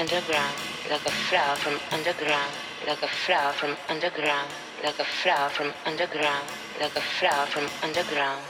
underground, like a flower from underground, like a flower from underground, like a flower from underground, like a flower from underground.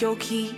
Yoki.